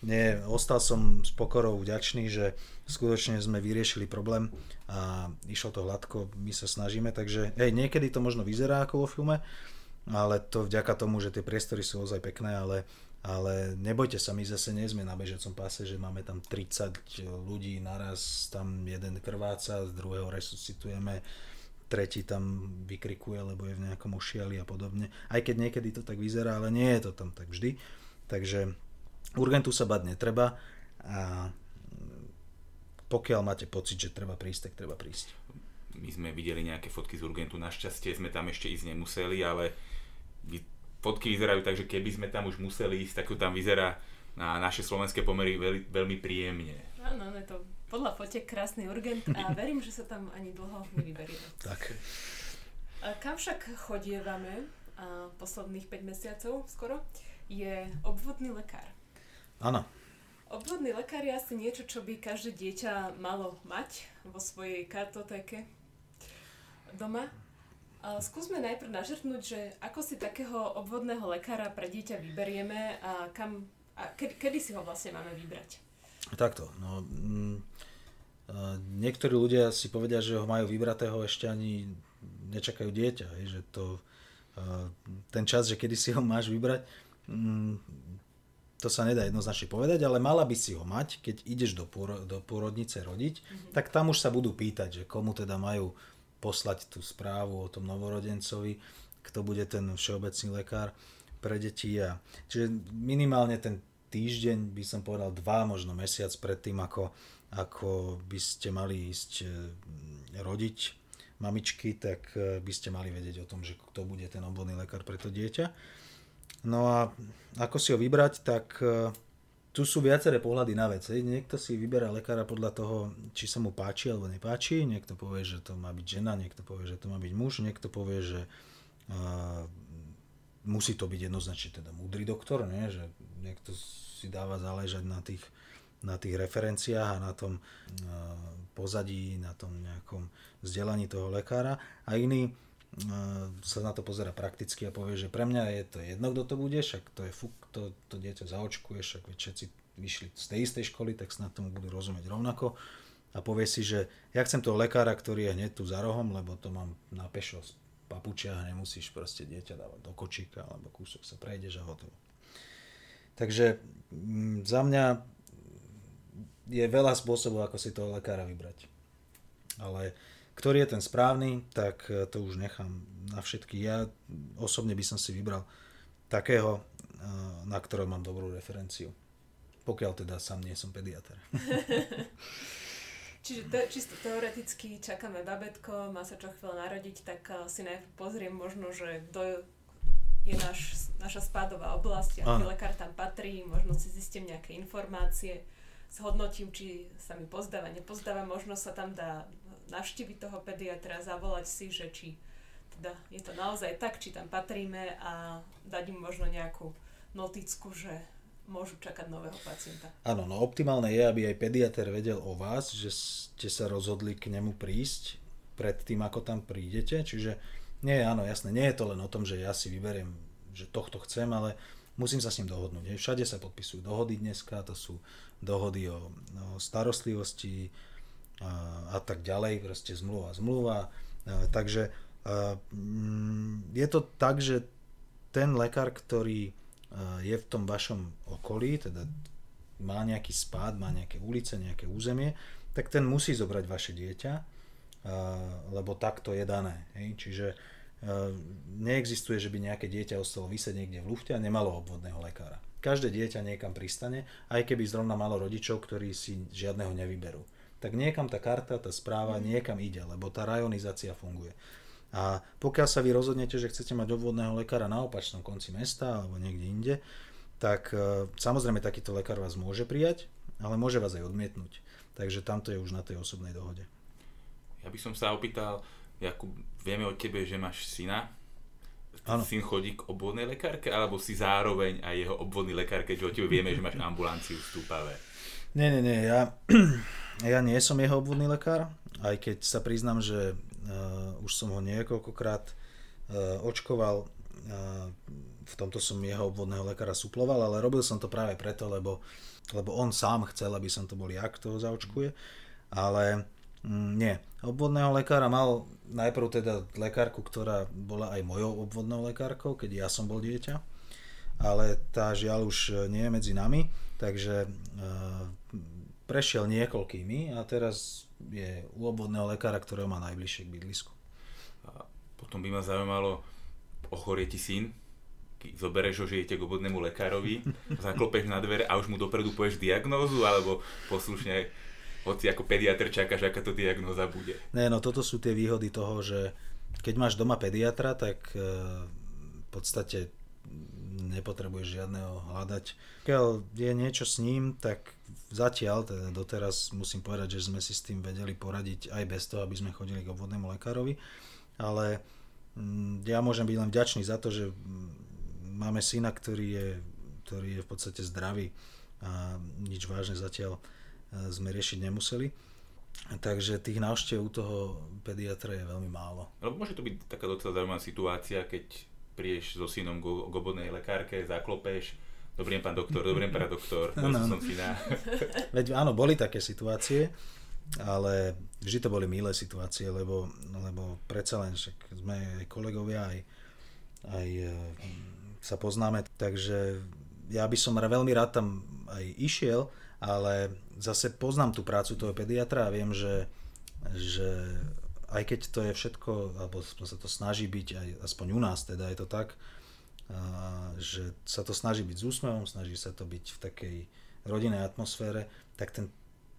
nie, ostal som s pokorou vďačný, že skutočne sme vyriešili problém a išlo to hladko, my sa snažíme, takže hej, niekedy to možno vyzerá ako vo filme, ale to vďaka tomu, že tie priestory sú ozaj pekné, ale ale nebojte sa, my zase nie sme na bežecom páse, že máme tam 30 ľudí naraz, tam jeden krváca, z druhého resuscitujeme, tretí tam vykrikuje, lebo je v nejakom ošiali a podobne. Aj keď niekedy to tak vyzerá, ale nie je to tam tak vždy. Takže urgentu sa bať netreba a pokiaľ máte pocit, že treba prísť, tak treba prísť. My sme videli nejaké fotky z urgentu, našťastie sme tam ešte ísť nemuseli, ale fotky vyzerajú tak, že keby sme tam už museli ísť, tak to tam vyzerá na naše slovenské pomery veľ, veľmi príjemne. Áno, je to podľa fotiek krásny urgent a *laughs* verím, že sa tam ani dlho nevyberieme. Tak. A kam však chodievame a posledných 5 mesiacov skoro, je obvodný lekár. Áno. Obvodný lekár je asi niečo, čo by každé dieťa malo mať vo svojej kartotéke doma. Skúsme najprv nažrtnúť, že ako si takého obvodného lekára pre dieťa vyberieme a, kam, a kedy, kedy si ho vlastne máme vybrať? Takto. No, mm, niektorí ľudia si povedia, že ho majú vybratého ešte ani nečakajú dieťa. Hej, že to, ten čas, že kedy si ho máš vybrať, mm, to sa nedá jednoznačne povedať, ale mala by si ho mať, keď ideš do, pôro, do pôrodnice rodiť, mm-hmm. tak tam už sa budú pýtať, že komu teda majú poslať tú správu o tom novorodencovi, kto bude ten všeobecný lekár pre deti. A, čiže minimálne ten týždeň, by som povedal dva, možno mesiac pred tým, ako, ako by ste mali ísť e, rodiť mamičky, tak e, by ste mali vedieť o tom, že kto bude ten obvodný lekár pre to dieťa. No a ako si ho vybrať, tak e, tu sú viaceré pohľady na vec. Niekto si vyberá lekára podľa toho, či sa mu páči alebo nepáči. Niekto povie, že to má byť žena, niekto povie, že to má byť muž, niekto povie, že uh, musí to byť jednoznačne teda múdry doktor, nie? že niekto si dáva záležať na tých, na tých referenciách a na tom uh, pozadí, na tom nejakom vzdelaní toho lekára. A iný sa na to pozera prakticky a povie, že pre mňa je to jedno, kto to bude, však to je fuk, to, to dieťa zaočkuje, však všetci vyšli z tej istej školy, tak snad tomu budú rozumieť rovnako a povie si, že ja chcem toho lekára, ktorý je hneď tu za rohom, lebo to mám na pešo z papučia a nemusíš proste dieťa dávať do kočíka, alebo kúsok sa prejdeš a hotovo. Takže mm, za mňa je veľa spôsobov, ako si toho lekára vybrať. Ale ktorý je ten správny, tak e, to už nechám na všetky. Ja osobne by som si vybral takého, e, na ktorom mám dobrú referenciu. Pokiaľ teda sám nie som pediatr. *laughs* Čiže te, čisto teoreticky čakáme babetko, má sa čo chvíľa narodiť, tak e, si najprv pozriem možno, že kto je naš, naša spádová oblasť, aký lekár tam patrí, možno si zistím nejaké informácie, zhodnotím, či sa mi pozdáva, nepozdáva, možno sa tam dá navštíviť toho pediatra, zavolať si, že či teda je to naozaj tak, či tam patríme a dať im možno nejakú noticku, že môžu čakať nového pacienta. Áno, no optimálne je, aby aj pediatr vedel o vás, že ste sa rozhodli k nemu prísť pred tým, ako tam prídete. Čiže nie, áno, jasné, nie je to len o tom, že ja si vyberiem, že tohto chcem, ale musím sa s ním dohodnúť. Všade sa podpisujú dohody dneska, to sú dohody o, o starostlivosti, a tak ďalej, proste zmluva, zmluva. Takže mm, je to tak, že ten lekár, ktorý je v tom vašom okolí, teda má nejaký spád, má nejaké ulice, nejaké územie, tak ten musí zobrať vaše dieťa, lebo takto je dané. Čiže neexistuje, že by nejaké dieťa ostalo vysieť niekde v lufte a nemalo obvodného lekára. Každé dieťa niekam pristane, aj keby zrovna malo rodičov, ktorí si žiadneho nevyberú. Tak niekam tá karta, tá správa niekam ide, lebo tá rajonizácia funguje. A pokiaľ sa vy rozhodnete, že chcete mať obvodného lekára na opačnom konci mesta alebo niekde inde, tak e, samozrejme takýto lekár vás môže prijať, ale môže vás aj odmietnúť. Takže tamto je už na tej osobnej dohode. Ja by som sa opýtal, Jakub, vieme o tebe, že máš syna. Áno. Syn chodí k obvodnej lekárke, alebo si zároveň aj jeho obvodný lekár, keďže o tebe vieme, že máš ambulanciu v Stúpave? Nie, nie, nie, ja, ja nie som jeho obvodný lekár, aj keď sa priznám, že uh, už som ho niekoľkokrát uh, očkoval, uh, v tomto som jeho obvodného lekára suploval, ale robil som to práve preto, lebo, lebo on sám chcel, aby som to bol ja, kto ho zaočkuje, ale mm, nie. Obvodného lekára mal najprv teda lekárku, ktorá bola aj mojou obvodnou lekárkou, keď ja som bol dieťa, ale tá žiaľ už nie je medzi nami, takže prešiel niekoľkými a teraz je u obvodného lekára, ktorého má najbližšie k bydlisku. A potom by ma zaujímalo, ochorie ti syn, zobereš ho, že idete k obvodnému lekárovi, *laughs* zaklopeš na dvere a už mu dopredu povieš diagnózu, alebo poslušne hoci ako pediatr čakáš, aká to diagnóza bude. Ne, no toto sú tie výhody toho, že keď máš doma pediatra, tak e, v podstate nepotrebuješ žiadneho hľadať. Keď je niečo s ním, tak zatiaľ, teda doteraz musím povedať, že sme si s tým vedeli poradiť aj bez toho, aby sme chodili k obvodnému lekárovi, ale mm, ja môžem byť len vďačný za to, že mm, máme syna, ktorý je, ktorý je v podstate zdravý a nič vážne zatiaľ e, sme riešiť nemuseli. Takže tých návštev u toho pediatra je veľmi málo. Lebo môže to byť taká docela zaujímavá situácia, keď prídeš so synom k obvodnej lekárke, zaklopeš, Dobrý deň, pán doktor, dobrý deň, pán doktor, ano, som syna. *laughs* Veď áno, boli také situácie, ale vždy to boli milé situácie, lebo, lebo predsa len však sme aj kolegovia, aj, aj e, sa poznáme, takže ja by som veľmi rád tam aj išiel, ale zase poznám tú prácu toho pediatra a viem, že, že aj keď to je všetko, alebo sa to snaží byť, aj aspoň u nás teda je to tak, že sa to snaží byť s úsmevom, snaží sa to byť v takej rodinnej atmosfére, tak ten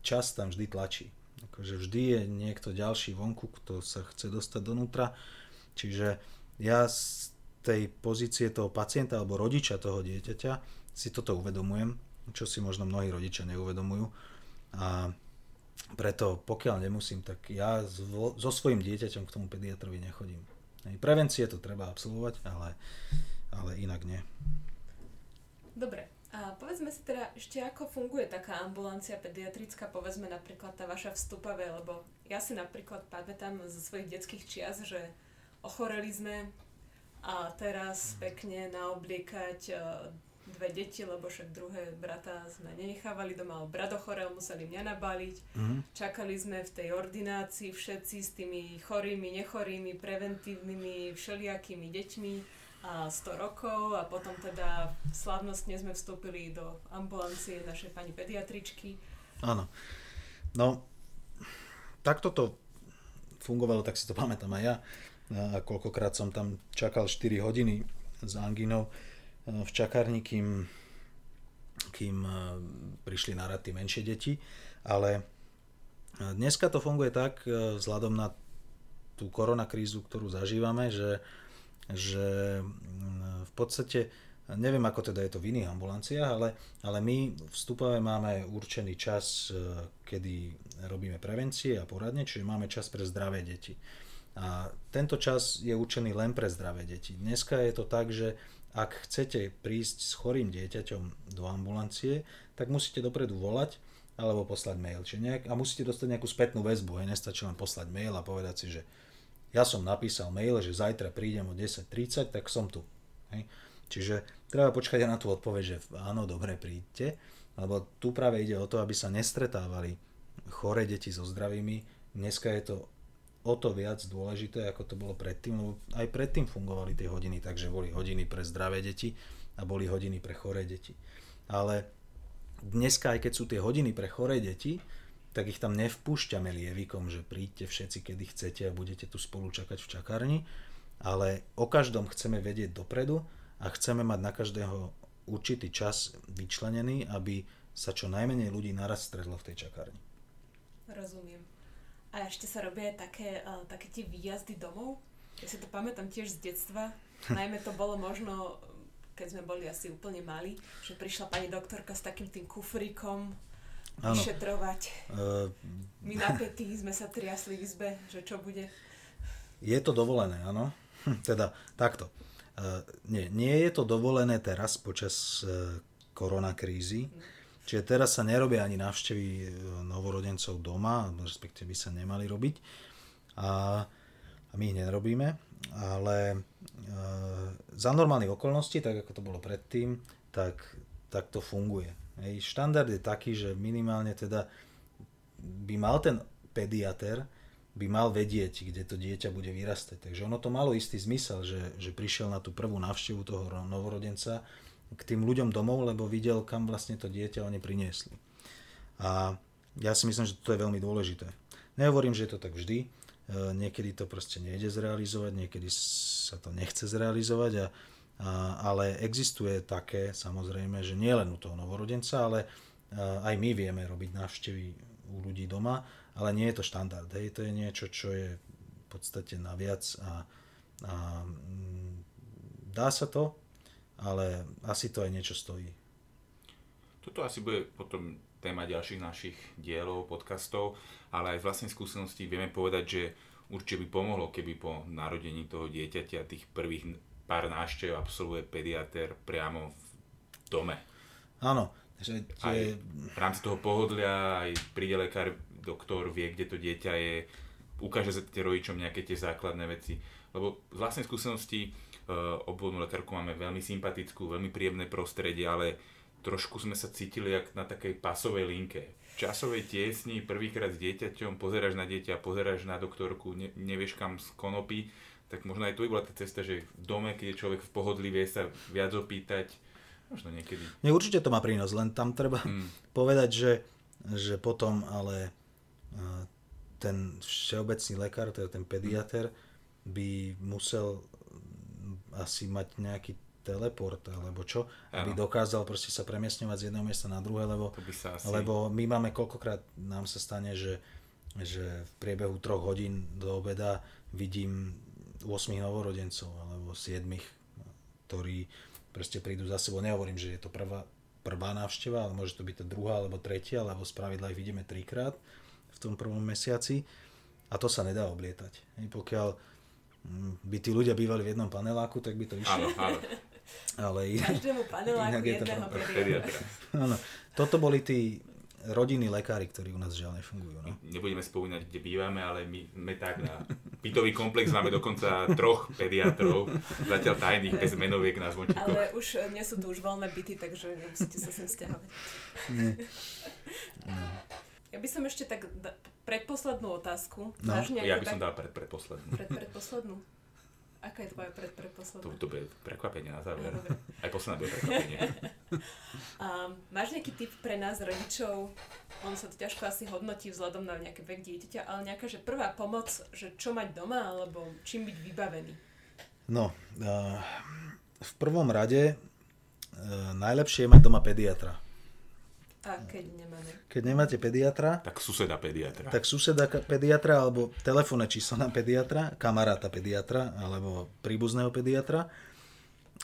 čas tam vždy tlačí. Akože vždy je niekto ďalší vonku, kto sa chce dostať donútra. Čiže ja z tej pozície toho pacienta alebo rodiča toho dieťaťa si toto uvedomujem, čo si možno mnohí rodičia neuvedomujú. A preto pokiaľ nemusím, tak ja so svojím dieťaťom k tomu pediatrovi nechodím. Prevencie to treba absolvovať, ale ale inak nie. Dobre, a povedzme si teda ešte, ako funguje taká ambulancia pediatrická, povedzme napríklad tá vaša vstupavé, lebo ja si napríklad pamätám zo svojich detských čias, že ochoreli sme a teraz pekne naobliekať e, dve deti, lebo však druhé brata sme nenechávali doma, ale brat ochorel, museli mňa nabaliť. Mm-hmm. Čakali sme v tej ordinácii všetci s tými chorými, nechorými, preventívnymi, všelijakými deťmi a 100 rokov a potom teda slavnostne sme vstúpili do ambulancie našej pani pediatričky. Áno. No, takto to fungovalo, tak si to pamätám aj ja. A koľkokrát som tam čakal 4 hodiny s anginou v čakárni, kým, kým e, prišli na rad menšie deti. Ale e, dneska to funguje tak, vzhľadom na tú koronakrízu, ktorú zažívame, že že mm, v podstate neviem ako teda je to v iných ambulanciách, ale, ale my v Stupave máme určený čas, kedy robíme prevencie a poradne, čiže máme čas pre zdravé deti. A tento čas je určený len pre zdravé deti. Dneska je to tak, že ak chcete prísť s chorým dieťaťom do ambulancie, tak musíte dopredu volať alebo poslať mail. Čiže nejak, a musíte dostať nejakú spätnú väzbu. Hej. Nestačí len poslať mail a povedať si, že ja som napísal mail, že zajtra prídem o 10.30, tak som tu. Hej. Čiže treba počkať aj na tú odpoveď, že áno, dobre, príďte, lebo tu práve ide o to, aby sa nestretávali chore deti so zdravými. Dneska je to o to viac dôležité, ako to bolo predtým, lebo aj predtým fungovali tie hodiny, takže boli hodiny pre zdravé deti a boli hodiny pre choré deti. Ale dneska, aj keď sú tie hodiny pre choré deti, tak ich tam nevpúšťame lievikom, že príďte všetci, kedy chcete a budete tu spolu čakať v čakárni, ale o každom chceme vedieť dopredu a chceme mať na každého určitý čas vyčlenený, aby sa čo najmenej ľudí naraz stredlo v tej čakárni. Rozumiem. A ešte sa robia také, uh, také tie výjazdy domov? Ja si to pamätám tiež z detstva. Najmä to bolo možno, keď sme boli asi úplne mali, že prišla pani doktorka s takým tým kufríkom vyšetrovať. Uh, My napätí sme sa triasli v izbe, že čo bude. Je to dovolené, áno. Hm, teda takto. Uh, nie, nie je to dovolené teraz počas uh, koronakrízy. Mm. Čiže teraz sa nerobia ani návštevy novorodencov doma, respektíve by sa nemali robiť. A, a my ich nerobíme, ale e, za normálnych okolností, tak ako to bolo predtým, tak, tak to funguje. Hej. Štandard je taký, že minimálne teda by mal ten pediater by mal vedieť, kde to dieťa bude vyrastať. Takže ono to malo istý zmysel, že, že prišiel na tú prvú návštevu toho novorodenca k tým ľuďom domov, lebo videl, kam vlastne to dieťa oni priniesli. A ja si myslím, že to je veľmi dôležité. Nehovorím, že je to tak vždy, e, niekedy to proste nejde zrealizovať, niekedy sa to nechce zrealizovať a ale existuje také, samozrejme, že nie len u toho novorodenca, ale aj my vieme robiť návštevy u ľudí doma, ale nie je to štandard. Hej. To je niečo, čo je v podstate naviac a, a mm, dá sa to, ale asi to aj niečo stojí. Toto asi bude potom téma ďalších našich dielov, podcastov, ale aj z vlastnej skúsenosti vieme povedať, že určite by pomohlo, keby po narodení toho dieťaťa tých prvých pár návštev absolvuje pediatér priamo v dome. Áno. Že tie... Aj v rámci toho pohodlia aj príde lekár, doktor vie, kde to dieťa je, ukáže sa tie rodičom nejaké tie základné veci. Lebo z vlastnej skúsenosti obvodnú lekárku máme veľmi sympatickú, veľmi príjemné prostredie, ale trošku sme sa cítili jak na takej pasovej linke. V časovej tiesni, prvýkrát s dieťaťom, pozeráš na dieťa, pozeráš na doktorku, ne, nevieš kam z konopy, tak možno aj tu bola tá cesta, že v dome, keď je človek v pohodlí, vie sa viac opýtať, možno niekedy. Nie, určite to má prínos, len tam treba mm. *laughs* povedať, že, že potom ale ten všeobecný lekár, teda ten pediater, by musel asi mať nejaký teleport alebo čo, ano. aby dokázal proste sa premiesňovať z jedného miesta na druhé, lebo, asi... lebo my máme koľkokrát, nám sa stane, že, že v priebehu troch hodín do obeda vidím 8 novorodencov alebo 7, ktorí proste prídu za sebou. Nehovorím, že je to prvá, prvá návšteva, ale môže to byť to druhá alebo tretia, alebo z pravidla ich vidíme trikrát v tom prvom mesiaci a to sa nedá oblietať. Pokiaľ by tí ľudia bývali v jednom paneláku, tak by to išlo. Áno, áno. *laughs* Ale inak, Každému paneláku jedného pediatra. Áno. Toto boli tí rodinní lekári, ktorí u nás žiaľ nefungujú. No. Nebudeme spomínať, kde bývame, ale my sme tak na bytový komplex máme dokonca troch pediatrov, zatiaľ tajných, bez menoviek na zvončíkoch. Ale už nie sú tu už voľné byty, takže nemusíte sa sem stiahovať. Nie. *laughs* No. Ja by som ešte tak predposlednú otázku. No. Ja by som dal pred predposlednú. Pred predposlednú? Aká je tvoja pred, predposledná? To, to bude prekvapenie na záver. No, Aj posledná bude prekvapenie. *laughs* *laughs* um, máš nejaký tip pre nás rodičov? On sa to ťažko asi hodnotí vzhľadom na nejaký vek dieťaťa, ale nejaká že prvá pomoc, že čo mať doma, alebo čím byť vybavený? No, uh, v prvom rade uh, najlepšie je mať doma pediatra a keď nemáme? Keď nemáte pediatra, tak suseda pediatra. Tak suseda pediatra alebo telefónne číslo na pediatra, kamaráta pediatra alebo príbuzného pediatra.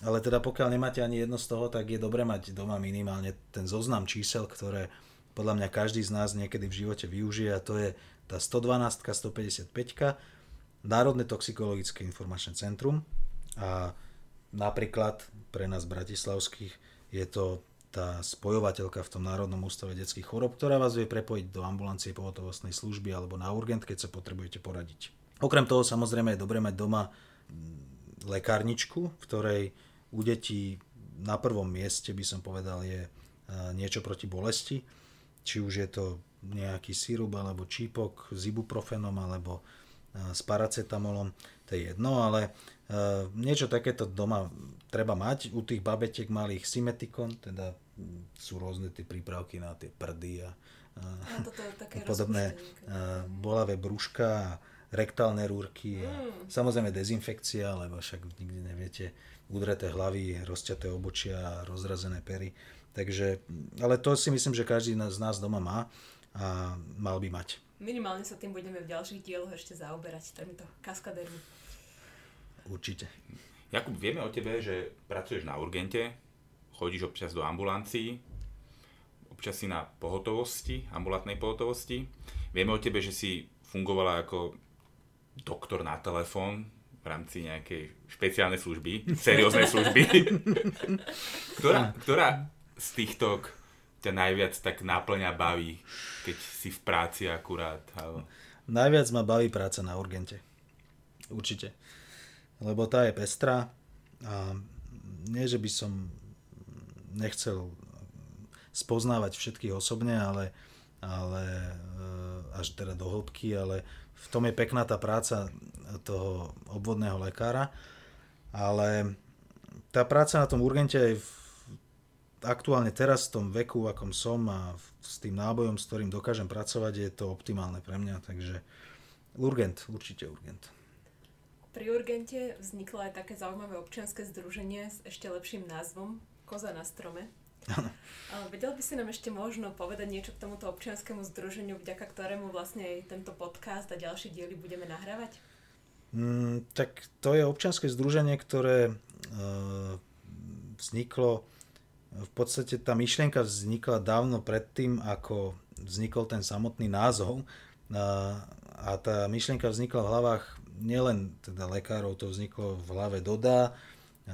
Ale teda pokiaľ nemáte ani jedno z toho, tak je dobre mať doma minimálne ten zoznam čísel, ktoré podľa mňa každý z nás niekedy v živote využije a to je tá 112, 155, Národné toxikologické informačné centrum a napríklad pre nás bratislavských je to tá spojovateľka v tom Národnom ústave detských chorob, ktorá vás vie prepojiť do ambulancie pohotovostnej služby alebo na urgent, keď sa potrebujete poradiť. Okrem toho samozrejme je dobre mať doma mm, lekárničku, v ktorej u detí na prvom mieste by som povedal je e, niečo proti bolesti, či už je to nejaký sírup alebo čípok s ibuprofenom alebo e, s paracetamolom, to je jedno, ale niečo takéto doma treba mať. U tých babetiek malých Simetikon, teda sú rôzne tie prípravky na tie prdy a, a, toto je také podobné a, bolavé brúška rektálne rúrky a Mm. samozrejme dezinfekcia, lebo však nikdy neviete, udreté hlavy, rozťaté obočia, rozrazené pery. Takže, ale to si myslím, že každý z nás doma má a mal by mať. Minimálne sa tým budeme v ďalších dieloch ešte zaoberať, týmito kaskadérmi. Určite. Jakub, vieme o tebe, že pracuješ na urgente, chodíš občas do ambulancií, občas si na pohotovosti, ambulantnej pohotovosti. Vieme o tebe, že si fungovala ako doktor na telefón v rámci nejakej špeciálnej služby, serióznej *laughs* služby. ktorá, ktorá z týchto ťa najviac tak náplňa baví, keď si v práci akurát? Ale... Najviac ma baví práca na urgente. Určite. Lebo tá je pestrá a nie, že by som nechcel spoznávať všetkých osobne, ale, ale eh, až teda do hĺbky, ale v tom je pekná tá práca toho obvodného lekára. Ale tá práca na tom urgente aj v, aktuálne teraz v tom veku, akom som a v, s tým nábojom, s ktorým dokážem pracovať, je to optimálne pre mňa, takže urgent, určite urgent. Pri Urgente vzniklo aj také zaujímavé občianske združenie s ešte lepším názvom Koza na strome. Vedel by si nám ešte možno povedať niečo k tomuto občianskému združeniu, vďaka ktorému vlastne aj tento podcast a ďalšie diely budeme nahrávať? Mm, tak to je občianske združenie, ktoré e, vzniklo, v podstate tá myšlienka vznikla dávno predtým, ako vznikol ten samotný názov. A, a tá myšlienka vznikla v hlavách nielen teda lekárov, to vzniklo v hlave Doda,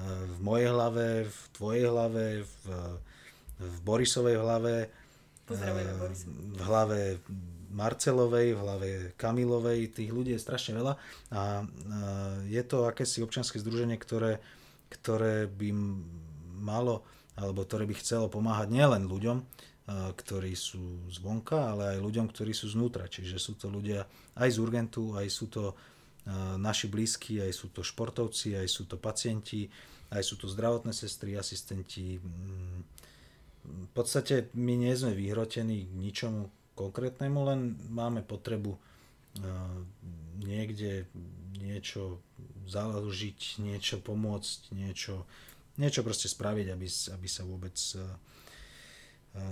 v mojej hlave, v tvojej hlave, v, v Borisovej hlave, Pozdravujeme e, Borisa. v hlave Marcelovej, v hlave Kamilovej, tých ľudí je strašne veľa a e, je to akési občianske združenie, ktoré, ktoré by malo, alebo ktoré by chcelo pomáhať nielen ľuďom, ktorí sú zvonka, ale aj ľuďom, ktorí sú znútra. Čiže sú to ľudia aj z urgentu, aj sú to naši blízki, aj sú to športovci, aj sú to pacienti, aj sú to zdravotné sestry, asistenti. mm, V podstate my nie sme vyhrotení k ničomu konkrétnemu, len máme potrebu e, niekde niečo založiť, niečo pomôcť, niečo, niečo proste spraviť, aby, aby sa vôbec e, e,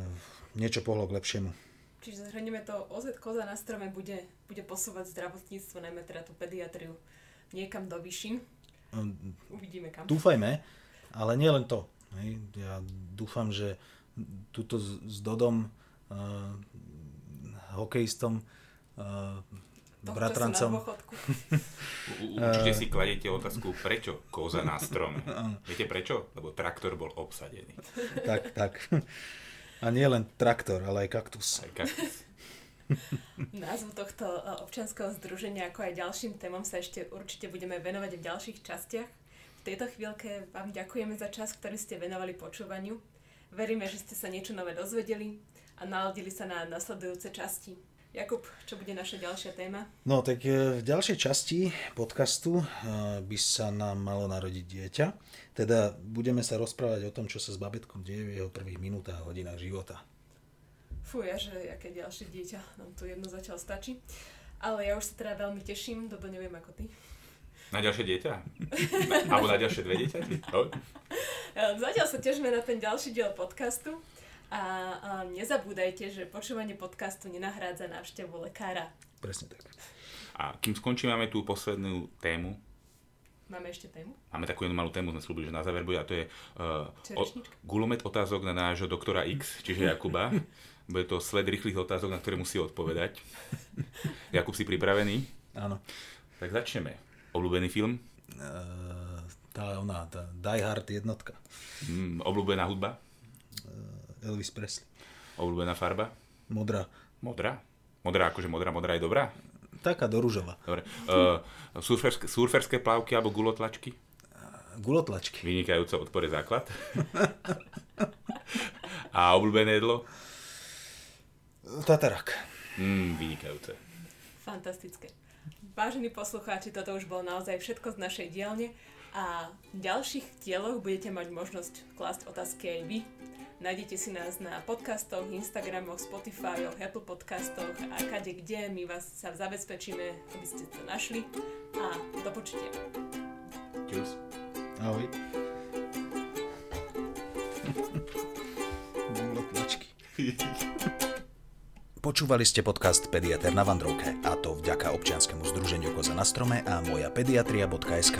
niečo pohlo k lepšiemu. Čiže zhrnieme to, OZ Koza na strome bude, bude posúvať zdravotníctvo, najmä teda tú pediatriu, niekam do vyššín. Ehm, Uvidíme kam. Dúfajme, ale nie len to. Hej. Ja dúfam, že túto s, s Dodom, uh, hokejistom, uh, na bratrancom, Určite si kladete otázku, prečo koza na strome. *laughs* Viete prečo? Lebo traktor bol obsadený. tak, tak. A nie len traktor, ale aj kaktus. Aj kaktus. *laughs* Názvu tohto e, občianskeho združenia, ako aj ďalším témom sa ešte určite budeme venovať v ďalších častiach. V tejto chvíľke vám ďakujeme za čas, ktorý ste venovali počúvaniu. Veríme, že ste sa niečo nové dozvedeli a naladili sa na nasledujúce časti. Jakub, čo bude naša ďalšia téma? No tak e, v ďalšej časti podcastu e, by sa nám malo narodiť dieťa. Teda budeme sa rozprávať o tom, čo sa s babetkom deje v jeho prvých minútach a hodinách života. Fúja, že aké ďalšie dieťa, nám tu jedno zatiaľ stačí. Ale ja už sa teda veľmi teším, Dodo neviem ako ty. Na ďalšie dieťa? Alebo na ďalšie dve dieťa? No. *laughs* Zatiaľ sa tešíme na ten ďalší diel podcastu a, a nezabúdajte, že počúvanie podcastu nenahrádza návštevu lekára. Presne tak. A kým skončíme, máme tú poslednú tému. Máme ešte tému? Máme takú jednu malú tému, sme slúbili, že na záver bude, a to je uh, Čerešnička. gulomet otázok na nášho doktora X, čiže Jakuba. *laughs* Bude to sled rýchlych otázok, na ktoré musí odpovedať. Jakub, si pripravený? Áno. Tak začneme. Obľúbený film? E, tá ona, tá Die Hard jednotka. Mm, obľúbená hudba? Elvis Presley. Obľúbená farba? Modrá. Modrá? Modrá, akože modrá, modrá je dobrá? Taká doružová. Dobre. Uh, surferské, surferské plavky alebo gulotlačky? Gulotlačky. Vynikajúco odpore základ. *laughs* A obľúbené jedlo? Tatarak. Mm, vynikajúce. Fantastické. Vážení poslucháči, toto už bolo naozaj všetko z našej dielne. A v ďalších dieloch budete mať možnosť klásť otázky aj vy. Nájdete si nás na podcastoch, Instagramoch, Spotifyoch, Apple podcastoch a kade kde my vás sa zabezpečíme, aby ste to našli. A do počutia. Čus. Ahoj. Bolo tlačky. *laughs* Počúvali ste podcast Pediater na Vandrovke a to vďaka občianskému združeniu Koza na strome a moja pediatria.sk.